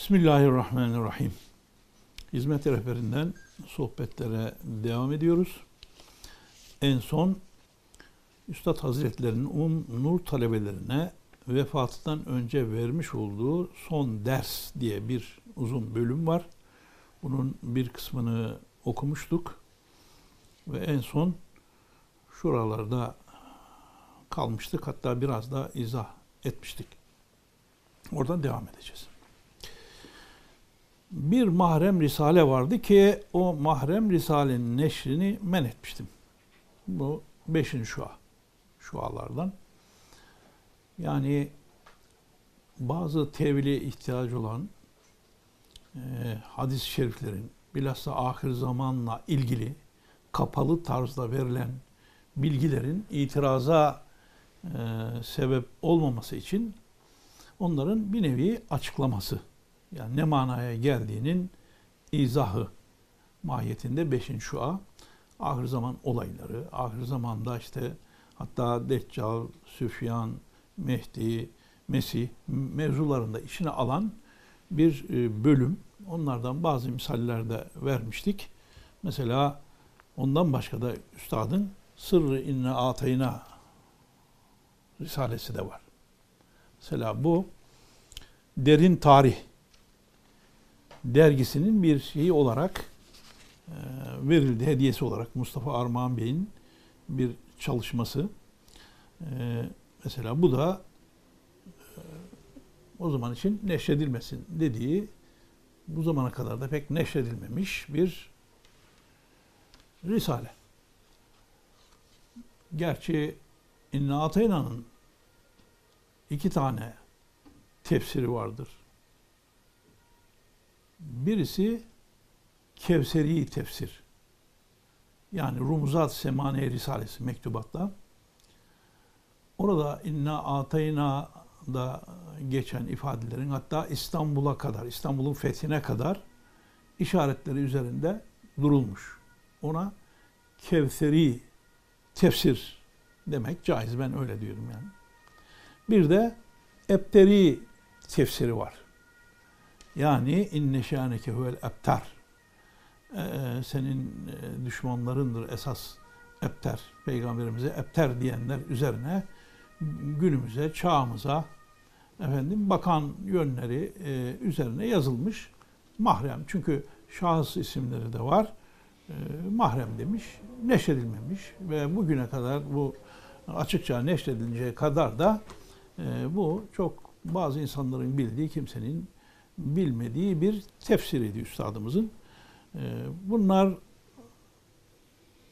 Bismillahirrahmanirrahim. Hizmet rehberinden sohbetlere devam ediyoruz. En son Üstad Hazretlerinin um, nur talebelerine vefatından önce vermiş olduğu son ders diye bir uzun bölüm var. Bunun bir kısmını okumuştuk ve en son şuralarda kalmıştık. Hatta biraz da izah etmiştik. Oradan devam edeceğiz bir mahrem risale vardı ki o mahrem risalenin neşrini men etmiştim. Bu beşinci şua. Şualardan. Yani bazı tevhile ihtiyacı olan e, hadis-i şeriflerin bilhassa ahir zamanla ilgili kapalı tarzda verilen bilgilerin itiraza e, sebep olmaması için onların bir nevi açıklaması yani ne manaya geldiğinin izahı mahiyetinde beşinci şua ahir zaman olayları, ahir zamanda işte hatta Deccal, Süfyan, Mehdi, Mesih mevzularında işine alan bir e, bölüm. Onlardan bazı misaller de vermiştik. Mesela ondan başka da üstadın Sırrı inne atayna risalesi de var. Mesela bu derin tarih dergisinin bir şeyi olarak e, verildi, hediyesi olarak Mustafa Armağan Bey'in bir çalışması. E, mesela bu da e, o zaman için neşredilmesin dediği bu zamana kadar da pek neşredilmemiş bir risale. Gerçi İnna Atayna'nın iki tane tefsiri vardır. Birisi Kevseri tefsir. Yani Rumuzat Semane Risalesi mektubatta. Orada inna atayna da geçen ifadelerin hatta İstanbul'a kadar, İstanbul'un fethine kadar işaretleri üzerinde durulmuş. Ona Kevseri tefsir demek caiz. Ben öyle diyorum yani. Bir de Ebteri tefsiri var. Yani inne şâneke huvel ebtar. Ee, senin e, düşmanlarındır esas ebter. Peygamberimize ebter diyenler üzerine günümüze, çağımıza efendim bakan yönleri e, üzerine yazılmış mahrem. Çünkü şahıs isimleri de var. E, mahrem demiş, neşredilmemiş ve bugüne kadar bu açıkça neşredilinceye kadar da e, bu çok bazı insanların bildiği kimsenin bilmediği bir tefsiriydi üstadımızın. Ee, bunlar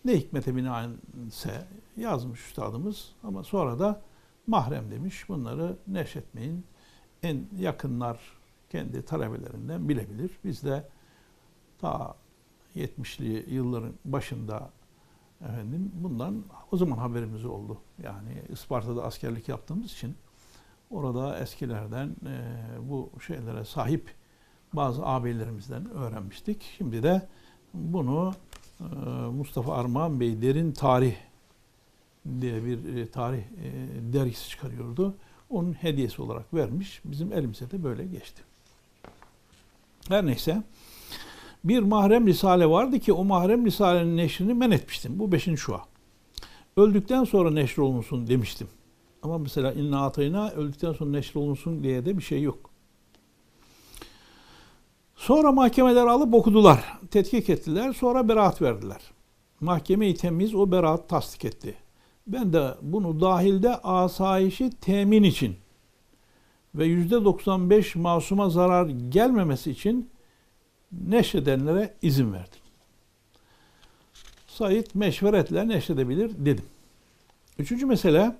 ne hikmete binaense yazmış üstadımız ama sonra da mahrem demiş. Bunları neşretmeyin. En yakınlar kendi talebelerinden bilebilir. Biz de ta 70'li yılların başında efendim bundan o zaman haberimiz oldu. Yani Isparta'da askerlik yaptığımız için Orada eskilerden e, bu şeylere sahip bazı abilerimizden öğrenmiştik. Şimdi de bunu e, Mustafa Armağan Bey Derin Tarih diye bir e, tarih dergisi çıkarıyordu. Onun hediyesi olarak vermiş. Bizim elimize de böyle geçti. Her neyse bir mahrem risale vardı ki o mahrem risalenin neşrini men etmiştim. Bu beşinci şua. Öldükten sonra neşr olunsun demiştim. Ama mesela inna atayna öldükten sonra neşr olunsun diye de bir şey yok. Sonra mahkemeler alıp okudular. Tetkik ettiler. Sonra beraat verdiler. Mahkeme-i temiz o beraat tasdik etti. Ben de bunu dahilde asayişi temin için ve yüzde 95 masuma zarar gelmemesi için neşredenlere izin verdim. Said meşveretle neşredebilir dedim. Üçüncü mesele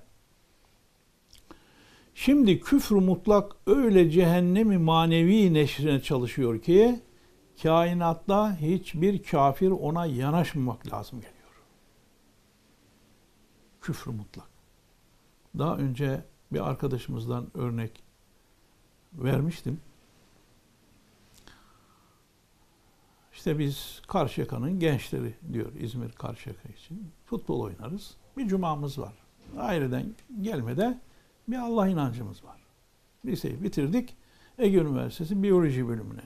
Şimdi küfr mutlak öyle cehennemi manevi neşrine çalışıyor ki kainatta hiçbir kafir ona yanaşmamak lazım geliyor. Küfr mutlak. Daha önce bir arkadaşımızdan örnek vermiştim. İşte biz Karşıyaka'nın gençleri diyor İzmir Karşıyaka için. Futbol oynarız. Bir cumamız var. Aileden gelmede bir Allah inancımız var. Liseyi bitirdik. Ege Üniversitesi Biyoloji bölümüne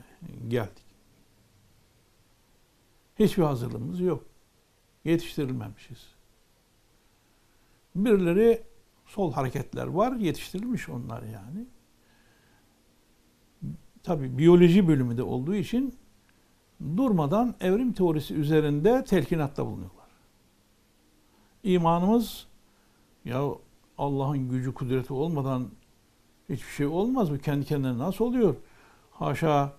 geldik. Hiçbir hazırlığımız yok. Yetiştirilmemişiz. Birileri sol hareketler var, yetiştirilmiş onlar yani. Tabi biyoloji bölümü de olduğu için durmadan evrim teorisi üzerinde telkinatta bulunuyorlar. İmanımız ya Allah'ın gücü kudreti olmadan hiçbir şey olmaz mı? Kendi kendine nasıl oluyor? Haşa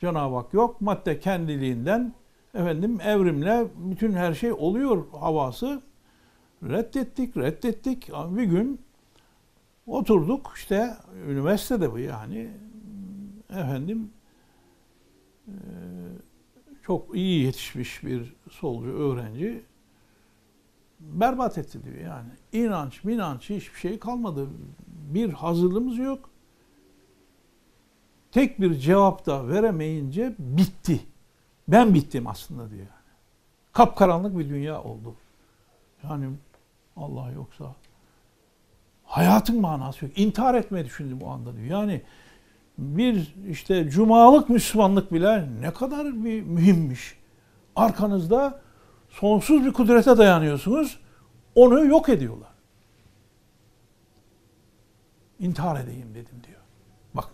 Cenab-ı Hak yok. Madde kendiliğinden efendim evrimle bütün her şey oluyor havası. Reddettik, reddettik. Bir gün oturduk işte üniversitede bu yani efendim çok iyi yetişmiş bir solcu öğrenci berbat etti diyor yani. İnanç, minanç hiçbir şey kalmadı. Bir hazırlığımız yok. Tek bir cevap da veremeyince bitti. Ben bittim aslında diyor. Kapkaranlık bir dünya oldu. Yani Allah yoksa hayatın manası yok. İntihar etmeyi düşündüm o anda diyor. Yani bir işte cumalık Müslümanlık bile ne kadar bir mühimmiş. Arkanızda sonsuz bir kudrete dayanıyorsunuz. Onu yok ediyorlar. İntihar edeyim dedim diyor. Bak.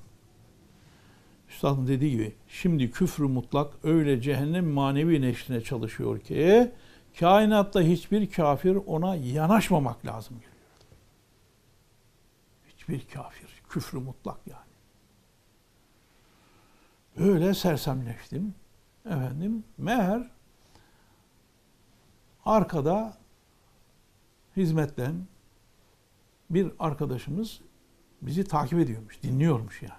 Üstadın dediği gibi şimdi küfrü mutlak öyle cehennem manevi neşrine çalışıyor ki kainatta hiçbir kafir ona yanaşmamak lazım geliyor. Hiçbir kafir. Küfrü mutlak yani. Öyle sersemleştim. Efendim meğer arkada hizmetten bir arkadaşımız bizi takip ediyormuş, dinliyormuş yani.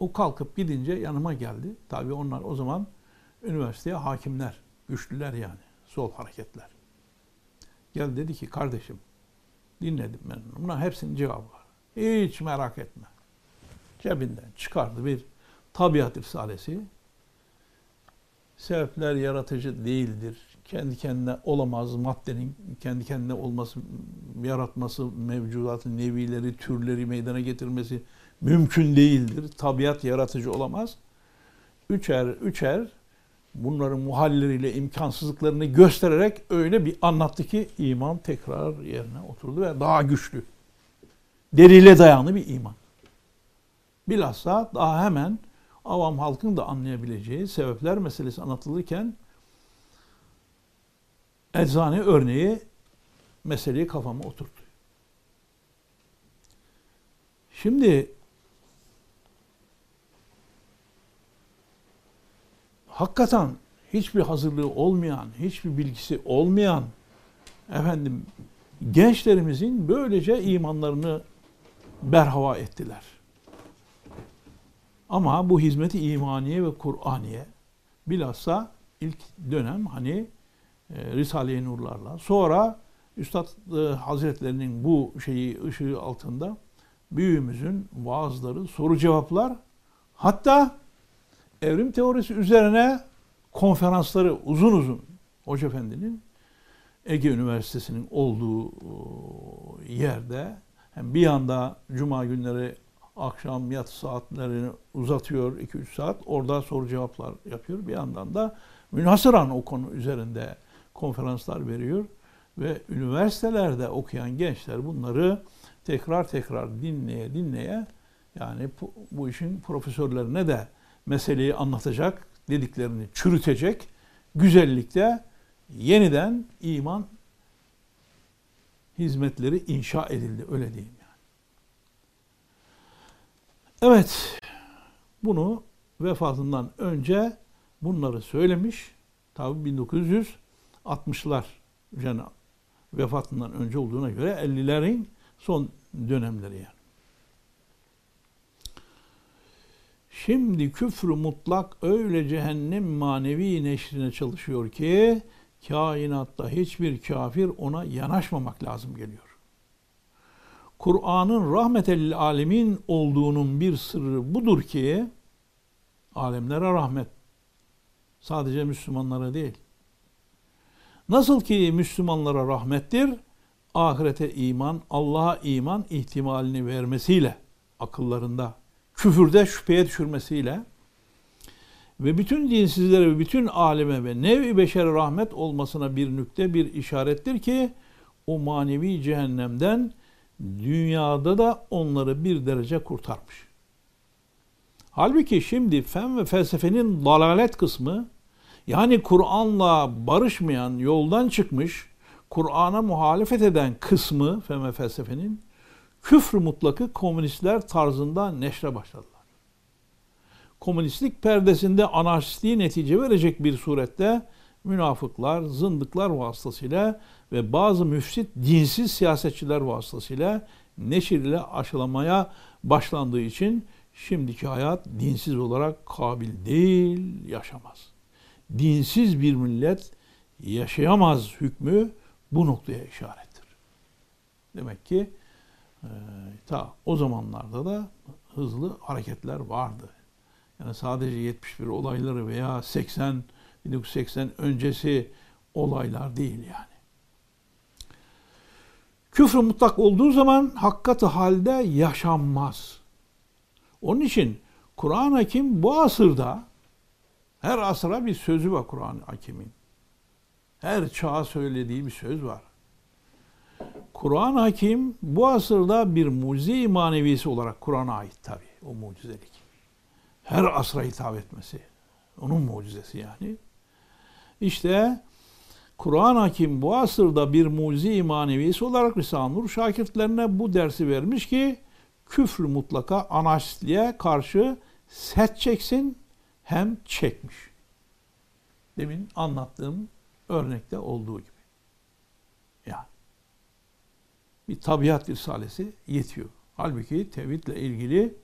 O kalkıp gidince yanıma geldi. Tabii onlar o zaman üniversiteye hakimler, güçlüler yani, sol hareketler. Gel dedi ki kardeşim dinledim ben. Buna hepsinin cevabı var. Hiç merak etme. Cebinden çıkardı bir tabiat risalesi. Sebepler yaratıcı değildir. Kendi kendine olamaz. Maddenin kendi kendine olması, yaratması, mevcudatın nevileri, türleri meydana getirmesi mümkün değildir. Tabiat yaratıcı olamaz. Üçer, üçer bunların muhalleriyle imkansızlıklarını göstererek öyle bir anlattı ki iman tekrar yerine oturdu ve daha güçlü. Delile dayanı bir iman. Bilhassa daha hemen avam halkın da anlayabileceği sebepler meselesi anlatılırken eczane örneği meseleyi kafama oturttu. Şimdi hakikaten hiçbir hazırlığı olmayan, hiçbir bilgisi olmayan efendim gençlerimizin böylece imanlarını berhava ettiler. Ama bu hizmeti imaniye ve Kur'aniye bilhassa ilk dönem hani Risale-i Nurlarla sonra Üstad e, Hazretlerinin bu şeyi ışığı altında büyüğümüzün vaazları, soru cevaplar hatta evrim teorisi üzerine konferansları uzun uzun Hoca Efendi'nin Ege Üniversitesi'nin olduğu yerde hem bir yanda cuma günleri akşam yatı saatlerini uzatıyor 2-3 saat. Orada soru cevaplar yapıyor. Bir yandan da münhasıran o konu üzerinde konferanslar veriyor. Ve üniversitelerde okuyan gençler bunları tekrar tekrar dinleye dinleye yani bu, işin profesörlerine de meseleyi anlatacak, dediklerini çürütecek güzellikte yeniden iman hizmetleri inşa edildi öyle diyeyim. Evet, bunu vefatından önce bunları söylemiş. Tabi 1960'lar yani vefatından önce olduğuna göre 50'lerin son dönemleri yani. Şimdi küfrü mutlak öyle cehennem manevi neşrine çalışıyor ki kainatta hiçbir kafir ona yanaşmamak lazım geliyor. Kur'an'ın rahmetel alemin olduğunun bir sırrı budur ki alemlere rahmet. Sadece Müslümanlara değil. Nasıl ki Müslümanlara rahmettir, ahirete iman, Allah'a iman ihtimalini vermesiyle akıllarında küfürde şüpheye düşürmesiyle ve bütün dinsizlere ve bütün aleme ve nevi beşere rahmet olmasına bir nükte bir işarettir ki o manevi cehennemden dünyada da onları bir derece kurtarmış. Halbuki şimdi fen ve felsefenin dalalet kısmı yani Kur'an'la barışmayan, yoldan çıkmış, Kur'an'a muhalefet eden kısmı fen ve felsefenin küfrü mutlakı komünistler tarzında neşre başladılar. Komünistlik perdesinde anarşistliği netice verecek bir surette münafıklar, zındıklar vasıtasıyla ve bazı müfsit dinsiz siyasetçiler vasıtasıyla neşir ile aşılamaya başlandığı için şimdiki hayat dinsiz olarak kabil değil, yaşamaz. Dinsiz bir millet yaşayamaz hükmü bu noktaya işarettir. Demek ki e, ta o zamanlarda da hızlı hareketler vardı. Yani sadece 71 olayları veya 80 1980 öncesi olaylar değil yani. Küfür mutlak olduğu zaman hakikati halde yaşanmaz. Onun için Kur'an Hakim bu asırda her asıra bir sözü var Kur'an Hakim'in. Her çağa söylediği bir söz var. Kur'an Hakim bu asırda bir mucize manevisi olarak Kur'an'a ait tabi o mucizelik. Her asra hitap etmesi. Onun mucizesi yani. İşte Kur'an Hakim bu asırda bir mucize manevisi olarak Risale-i Nur şakirtlerine bu dersi vermiş ki küfrü mutlaka anarşistliğe karşı set çeksin hem çekmiş. Demin anlattığım örnekte olduğu gibi. Yani bir tabiat risalesi yetiyor. Halbuki tevhidle ilgili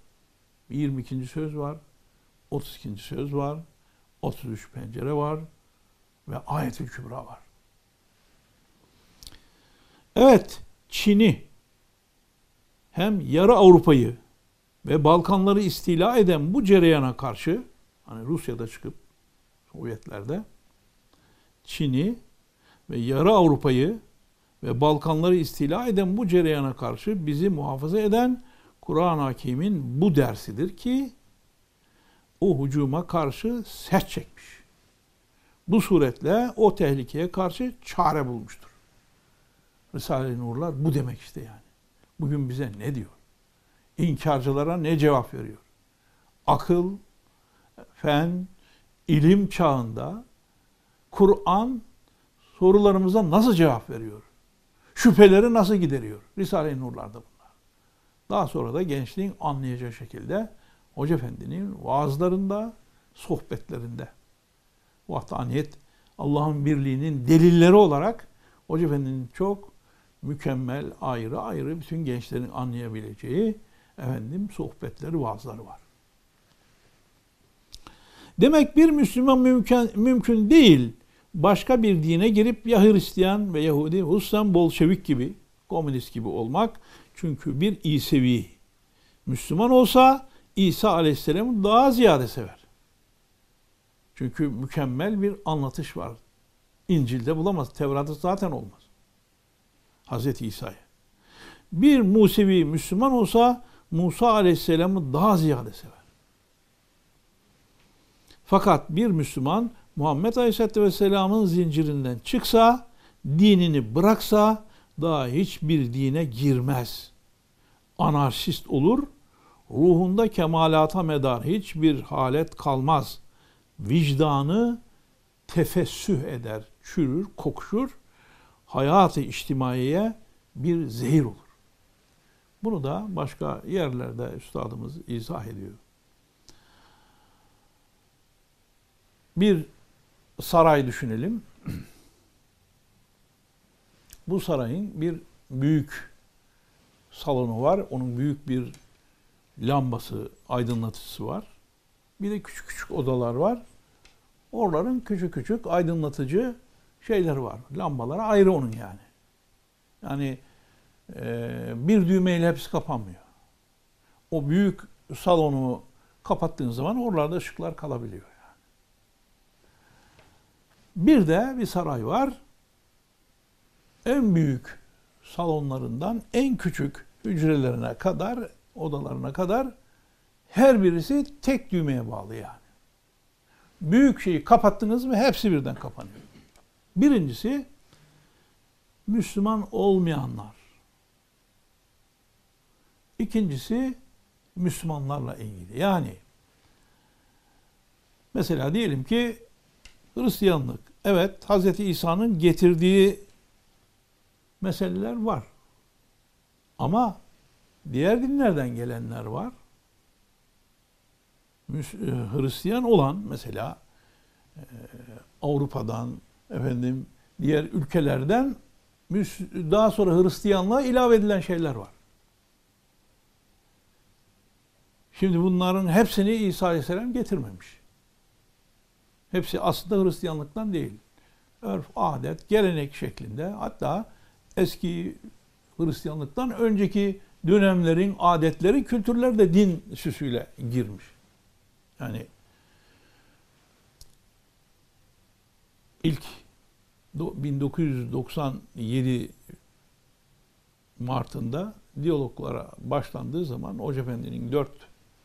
22. söz var, 32. söz var, 33 pencere var ve ayetül kübra var. Evet, Çin'i hem yarı Avrupa'yı ve Balkanları istila eden bu cereyana karşı hani Rusya'da çıkıp Sovyetlerde Çin'i ve yarı Avrupa'yı ve Balkanları istila eden bu cereyana karşı bizi muhafaza eden Kur'an-ı Hakim'in bu dersidir ki o hücuma karşı sert çekmiş. Bu suretle o tehlikeye karşı çare bulmuştur. Risale-i Nurlar bu demek işte yani. Bugün bize ne diyor? İnkarcılara ne cevap veriyor? Akıl, fen, ilim çağında Kur'an sorularımıza nasıl cevap veriyor? Şüpheleri nasıl gideriyor? Risale-i Nurlar'da bunlar. Daha sonra da gençliğin anlayacağı şekilde Hoca Efendi'nin vaazlarında, sohbetlerinde vahdaniyet, Allah'ın birliğinin delilleri olarak Hoca Efendi'nin çok mükemmel, ayrı ayrı bütün gençlerin anlayabileceği efendim sohbetleri, vaazları var. Demek bir Müslüman mümkün, mümkün değil başka bir dine girip ya Hristiyan ve Yahudi, hususan Bolşevik gibi, komünist gibi olmak. Çünkü bir İsevi Müslüman olsa İsa Aleyhisselam'ı daha ziyade sever. Çünkü mükemmel bir anlatış var. İncil'de bulamaz. Tevrat'ta zaten olmaz. Hazreti İsa'ya. Bir Musevi Müslüman olsa Musa Aleyhisselam'ı daha ziyade sever. Fakat bir Müslüman Muhammed Aleyhisselatü Vesselam'ın zincirinden çıksa, dinini bıraksa daha hiçbir dine girmez. Anarşist olur, ruhunda kemalata medar hiçbir halet kalmaz. Vicdanı tefessüh eder, çürür, kokuşur. Hayatı içtimaiye bir zehir olur. Bunu da başka yerlerde üstadımız izah ediyor. Bir saray düşünelim. Bu sarayın bir büyük salonu var. Onun büyük bir lambası, aydınlatıcısı var. Bir de küçük küçük odalar var. Oraların küçük küçük aydınlatıcı şeyler var. Lambalar ayrı onun yani. Yani e, bir düğmeyle hepsi kapanmıyor. O büyük salonu kapattığın zaman oralarda ışıklar kalabiliyor. Bir de bir saray var. En büyük salonlarından en küçük hücrelerine kadar, odalarına kadar Her birisi tek düğmeye bağlı yani. Büyük şeyi kapattınız mı hepsi birden kapanıyor. Birincisi Müslüman olmayanlar. İkincisi Müslümanlarla ilgili. Yani mesela diyelim ki Hristiyanlık. Evet Hz. İsa'nın getirdiği meseleler var. Ama diğer dinlerden gelenler var. E, Hristiyan olan mesela e, Avrupa'dan efendim diğer ülkelerden daha sonra Hristiyanlığa ilave edilen şeyler var. Şimdi bunların hepsini İsa Aleyhisselam getirmemiş. Hepsi aslında Hristiyanlıktan değil. Örf, adet, gelenek şeklinde hatta eski Hristiyanlıktan önceki dönemlerin adetleri, kültürler de din süsüyle girmiş. Yani ilk 1997 Mart'ında diyaloglara başlandığı zaman Hoca Efendi'nin dört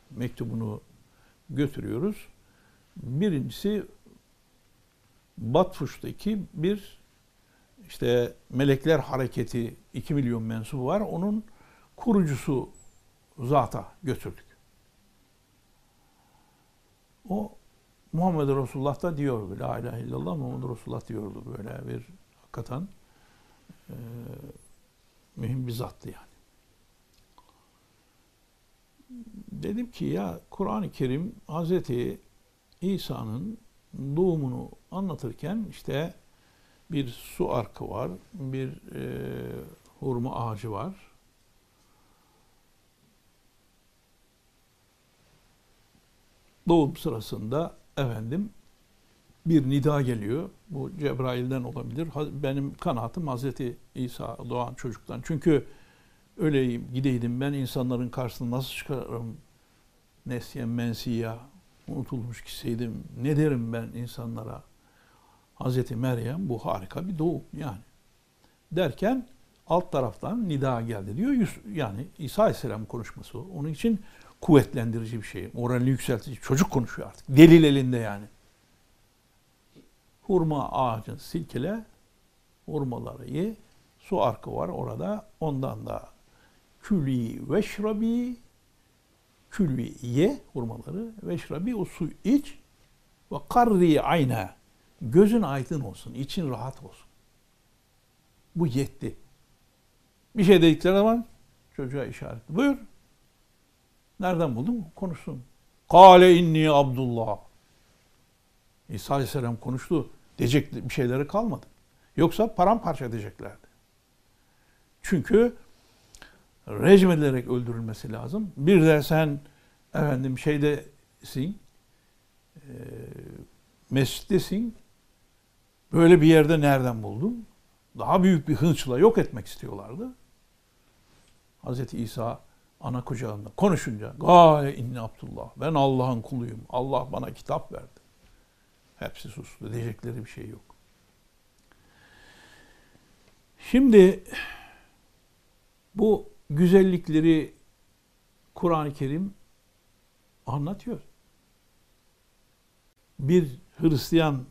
mektubunu götürüyoruz. Birincisi Batfuş'taki bir işte Melekler Hareketi 2 milyon mensubu var. Onun kurucusu zata götürdük. O Muhammed Resulullah da diyor La ilahe illallah Muhammed Resulullah diyordu böyle bir hakikaten e, mühim bir zattı yani. Dedim ki ya Kur'an-ı Kerim Hazreti İsa'nın doğumunu anlatırken işte bir su arkı var, bir e, hurma ağacı var. Doğum sırasında efendim bir nida geliyor. Bu Cebrail'den olabilir. Benim kanaatim Hazreti İsa doğan çocuktan. Çünkü öleyim, gideydim ben insanların karşısına nasıl çıkarım? Nesyen mensiya, unutulmuş kişiydim. Ne derim ben insanlara? Hazreti Meryem bu harika bir doğum yani. Derken alt taraftan nida geldi diyor. Yani İsa Aleyhisselam konuşması. Onun için kuvvetlendirici bir şey. Moralini yükseltici. Çocuk konuşuyor artık. Delil elinde yani. Hurma ağacın silkele, hurmaları ye. Su arkı var orada. Ondan da külü veşrabi külü ye hurmaları veşrabi o su iç ve karri ayna gözün aydın olsun, için rahat olsun. Bu yetti. Bir şey dedikleri zaman çocuğa işaret. Buyur. Nereden buldun? Konuşsun. Kale inni Abdullah. İsa Aleyhisselam konuştu. Diyecek bir şeyleri kalmadı. Yoksa paramparça edeceklerdi. Çünkü rejim edilerek öldürülmesi lazım. Bir de sen efendim şeydesin, e, mescittesin, böyle bir yerde nereden buldun? Daha büyük bir hınçla yok etmek istiyorlardı. Hz. İsa ana kucağında konuşunca gaye inni Abdullah ben Allah'ın kuluyum. Allah bana kitap verdi. Hepsi sustu. Diyecekleri bir şey yok. Şimdi bu güzellikleri Kur'an-ı Kerim anlatıyor. Bir Hristiyan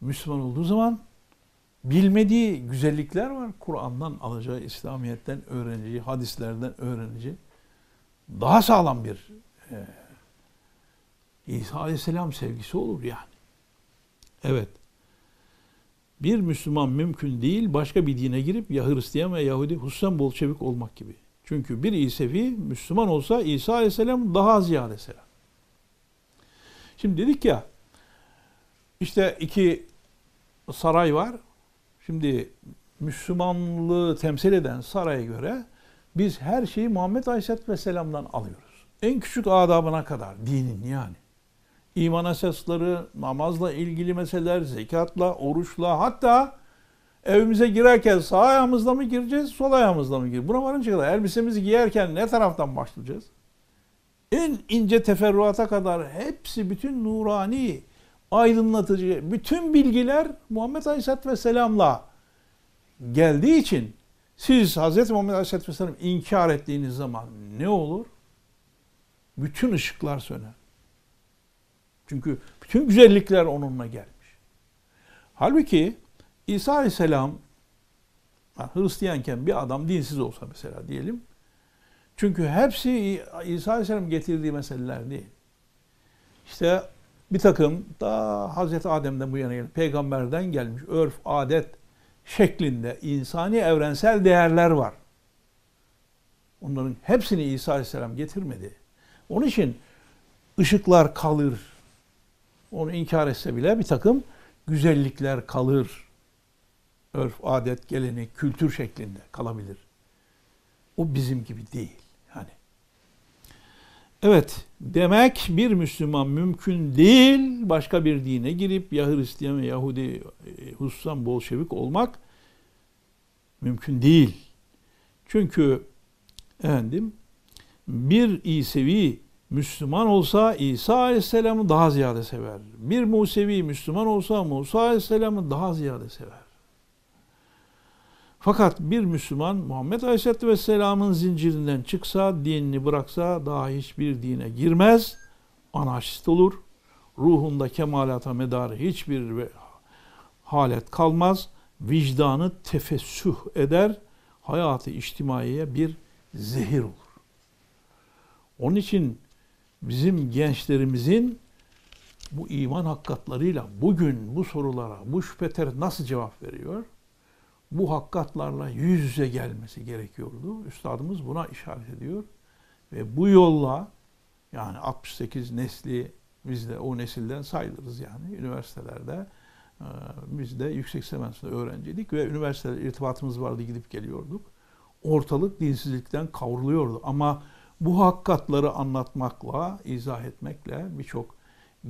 Müslüman olduğu zaman bilmediği güzellikler var. Kur'an'dan alacağı, İslamiyet'ten öğreneceği, hadislerden öğreneceği daha sağlam bir e, İsa Aleyhisselam sevgisi olur yani. Evet. Bir Müslüman mümkün değil başka bir dine girip ya Hristiyan ve Yahudi hususen Bolşevik olmak gibi. Çünkü bir İsevi Müslüman olsa İsa Aleyhisselam daha ziyade selam. Şimdi dedik ya işte iki saray var. Şimdi Müslümanlığı temsil eden saraya göre biz her şeyi Muhammed Aleyhisselatü Vesselam'dan alıyoruz. En küçük adabına kadar dinin yani. İman esasları, namazla ilgili meseleler, zekatla, oruçla hatta evimize girerken sağ ayağımızla mı gireceğiz, sol ayağımızla mı gireceğiz? Buna varınca kadar elbisemizi giyerken ne taraftan başlayacağız? En ince teferruata kadar hepsi bütün nurani, aydınlatıcı, bütün bilgiler Muhammed Aleyhisselatü Vesselam'la geldiği için siz Hz. Muhammed Aleyhisselatü Vesselam inkar ettiğiniz zaman ne olur? bütün ışıklar söner. Çünkü bütün güzellikler onunla gelmiş. Halbuki İsa Aleyhisselam Hristiyanken bir adam dinsiz olsa mesela diyelim. Çünkü hepsi İsa Aleyhisselam getirdiği meseleler değil. İşte bir takım da Hazreti Adem'den bu yana gelen peygamberden gelmiş örf, adet şeklinde insani evrensel değerler var. Onların hepsini İsa Aleyhisselam getirmedi. Onun için ışıklar kalır. Onu inkar etse bile bir takım güzellikler kalır. Örf, adet, gelenek, kültür şeklinde kalabilir. O bizim gibi değil. Yani. Evet, demek bir Müslüman mümkün değil başka bir dine girip ya Hristiyan ve Yahudi e, hususan Bolşevik olmak mümkün değil. Çünkü efendim bir İsevi Müslüman olsa İsa Aleyhisselam'ı daha ziyade sever. Bir Musevi Müslüman olsa Musa Aleyhisselam'ı daha ziyade sever. Fakat bir Müslüman Muhammed Aleyhisselatü Vesselam'ın zincirinden çıksa, dinini bıraksa daha hiçbir dine girmez. Anarşist olur. Ruhunda kemalata medarı hiçbir halet kalmaz. Vicdanı tefessüh eder. Hayatı içtimaiye bir zehir olur. Onun için bizim gençlerimizin bu iman hakikatlarıyla bugün bu sorulara, bu şüpheler nasıl cevap veriyor? Bu hakikatlarla yüz yüze gelmesi gerekiyordu. Üstadımız buna işaret ediyor. Ve bu yolla yani 68 nesli biz de o nesilden sayılırız yani üniversitelerde e, biz de yüksek semesinde öğrenciydik ve üniversitede irtibatımız vardı gidip geliyorduk. Ortalık dinsizlikten kavruluyordu ama bu hakikatları anlatmakla, izah etmekle birçok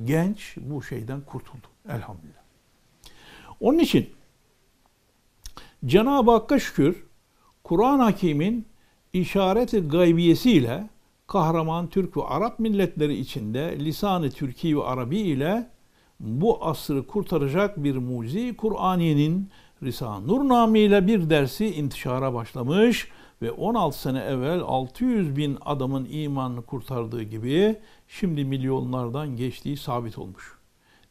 genç bu şeyden kurtuldu. Elhamdülillah. Onun için Cenab-ı Hakk'a şükür Kur'an Hakim'in işareti gaybiyesiyle kahraman Türk ve Arap milletleri içinde lisanı Türkiye ve Arabi ile bu asrı kurtaracak bir mucize Kur'aniyenin Risale-i Nur namıyla bir dersi intişara başlamış ve 16 sene evvel 600 bin adamın imanını kurtardığı gibi şimdi milyonlardan geçtiği sabit olmuş.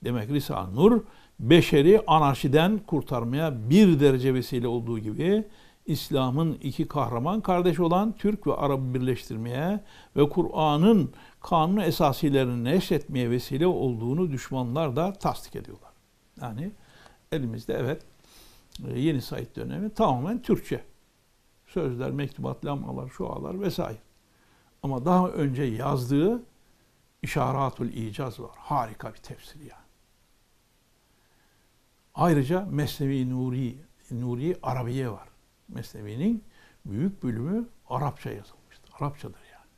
Demek Risale-i Nur beşeri anarşiden kurtarmaya bir derece vesile olduğu gibi İslam'ın iki kahraman kardeş olan Türk ve Arap'ı birleştirmeye ve Kur'an'ın kanunu esasilerini neşretmeye vesile olduğunu düşmanlar da tasdik ediyorlar. Yani elimizde evet yeni Said dönemi tamamen Türkçe sözler, mektubat, lamalar, şualar vesaire. Ama daha önce yazdığı İşaratul İcaz var. Harika bir tefsir yani. Ayrıca Mesnevi Nuri, Nuri Arabiye var. Mesnevi'nin büyük bölümü Arapça yazılmıştır. Arapçadır yani.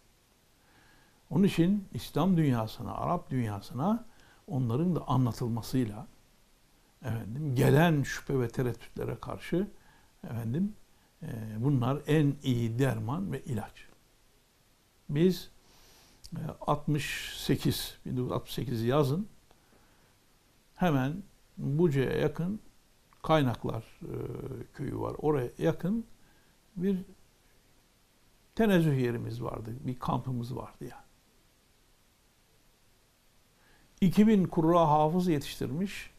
Onun için İslam dünyasına, Arap dünyasına onların da anlatılmasıyla efendim gelen şüphe ve tereddütlere karşı efendim bunlar en iyi derman ve ilaç. Biz 68, e, 1968 yazın hemen Buca'ya yakın Kaynaklar e, köyü var. Oraya yakın bir tenezzüh yerimiz vardı. Bir kampımız vardı yani. 2000 kurra hafız yetiştirmiş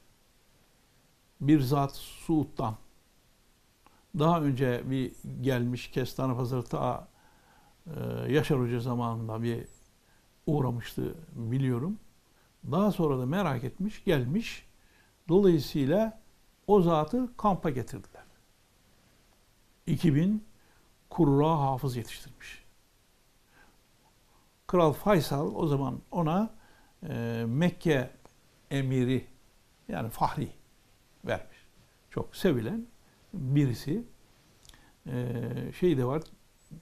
bir zat Suud'dan daha önce bir gelmiş Kestane Pazarı ta e, Yaşar Hoca zamanında bir uğramıştı biliyorum. Daha sonra da merak etmiş, gelmiş. Dolayısıyla o zatı kampa getirdiler. 2000 kurra hafız yetiştirmiş. Kral Faysal o zaman ona e, Mekke emiri yani fahri vermiş. Çok sevilen birisi e, şey de var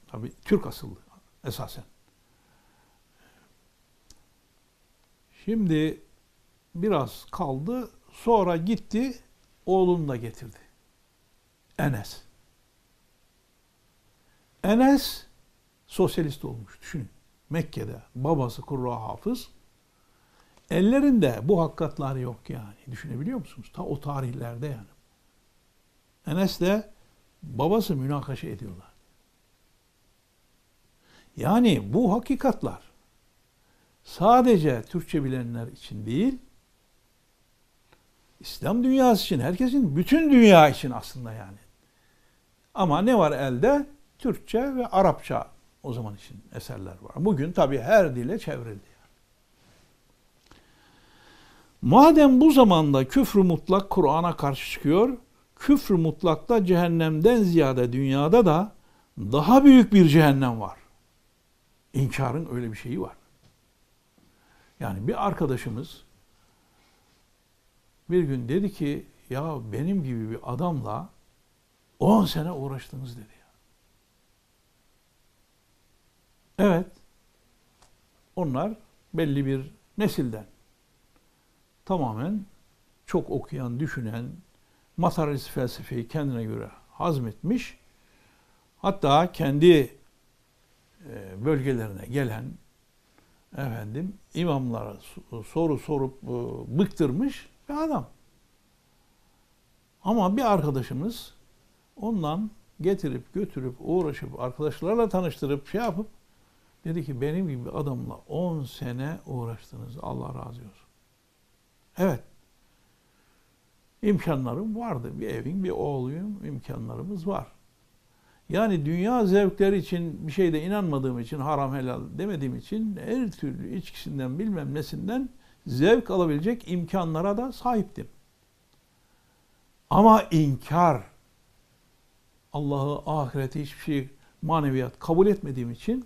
tabi Türk asıllı esasen. Şimdi biraz kaldı sonra gitti oğlunu da getirdi. Enes. Enes sosyalist olmuş düşünün. Mekke'de babası Kurra Hafız ellerinde bu hakikatlar yok yani. Düşünebiliyor musunuz? Ta o tarihlerde yani. Enes de babası münakaşa ediyorlar. Yani bu hakikatlar sadece Türkçe bilenler için değil, İslam dünyası için, herkesin, bütün dünya için aslında yani. Ama ne var elde? Türkçe ve Arapça o zaman için eserler var. Bugün tabii her dile çevrildi. Madem bu zamanda küfrü mutlak Kur'an'a karşı çıkıyor, küfrü mutlakta cehennemden ziyade dünyada da daha büyük bir cehennem var. İnkarın öyle bir şeyi var. Yani bir arkadaşımız bir gün dedi ki ya benim gibi bir adamla 10 sene uğraştınız dedi. Evet. Onlar belli bir nesilden tamamen çok okuyan, düşünen, materyalist felsefeyi kendine göre hazmetmiş. Hatta kendi e, bölgelerine gelen efendim imamlara soru sorup e, bıktırmış bir adam. Ama bir arkadaşımız ondan getirip götürüp uğraşıp arkadaşlarla tanıştırıp şey yapıp dedi ki benim gibi adamla 10 sene uğraştınız Allah razı olsun. Evet. İmkanlarım vardı. Bir evin, bir oğluyum, imkanlarımız var. Yani dünya zevkleri için bir şeyde inanmadığım için, haram helal demediğim için her türlü içkisinden bilmem nesinden zevk alabilecek imkanlara da sahiptim. Ama inkar, Allah'ı, ahireti hiçbir şey maneviyat kabul etmediğim için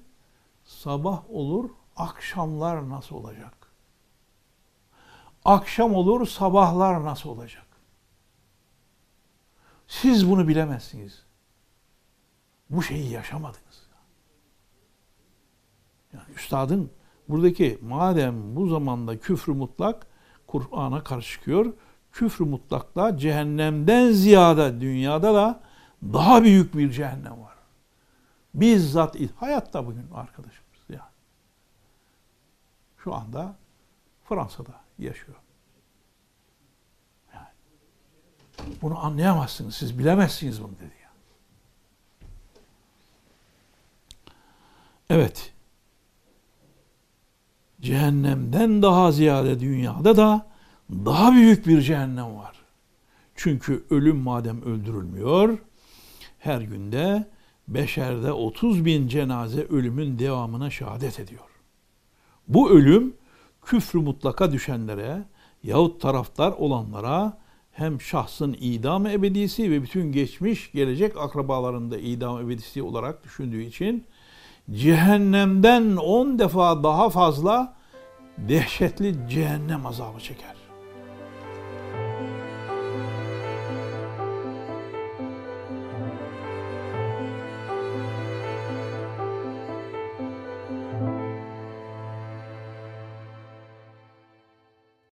sabah olur, akşamlar nasıl olacak? Akşam olur, sabahlar nasıl olacak? Siz bunu bilemezsiniz. Bu şeyi yaşamadınız. Yani üstadın buradaki madem bu zamanda küfrü mutlak Kur'an'a karşı çıkıyor. Küfrü mutlakta cehennemden ziyade dünyada da daha büyük bir cehennem var. Bizzat hayatta bugün arkadaşımız yani. Şu anda Fransa'da yaşıyor. Yani bunu anlayamazsınız, siz bilemezsiniz bunu dedi ya. Evet. Cehennemden daha ziyade dünyada da daha büyük bir cehennem var. Çünkü ölüm madem öldürülmüyor, her günde beşerde 30 bin cenaze ölümün devamına şehadet ediyor. Bu ölüm küfrü mutlaka düşenlere yahut taraftar olanlara hem şahsın idam ebedisi ve bütün geçmiş gelecek akrabalarında idam ebedisi olarak düşündüğü için cehennemden on defa daha fazla dehşetli cehennem azabı çeker.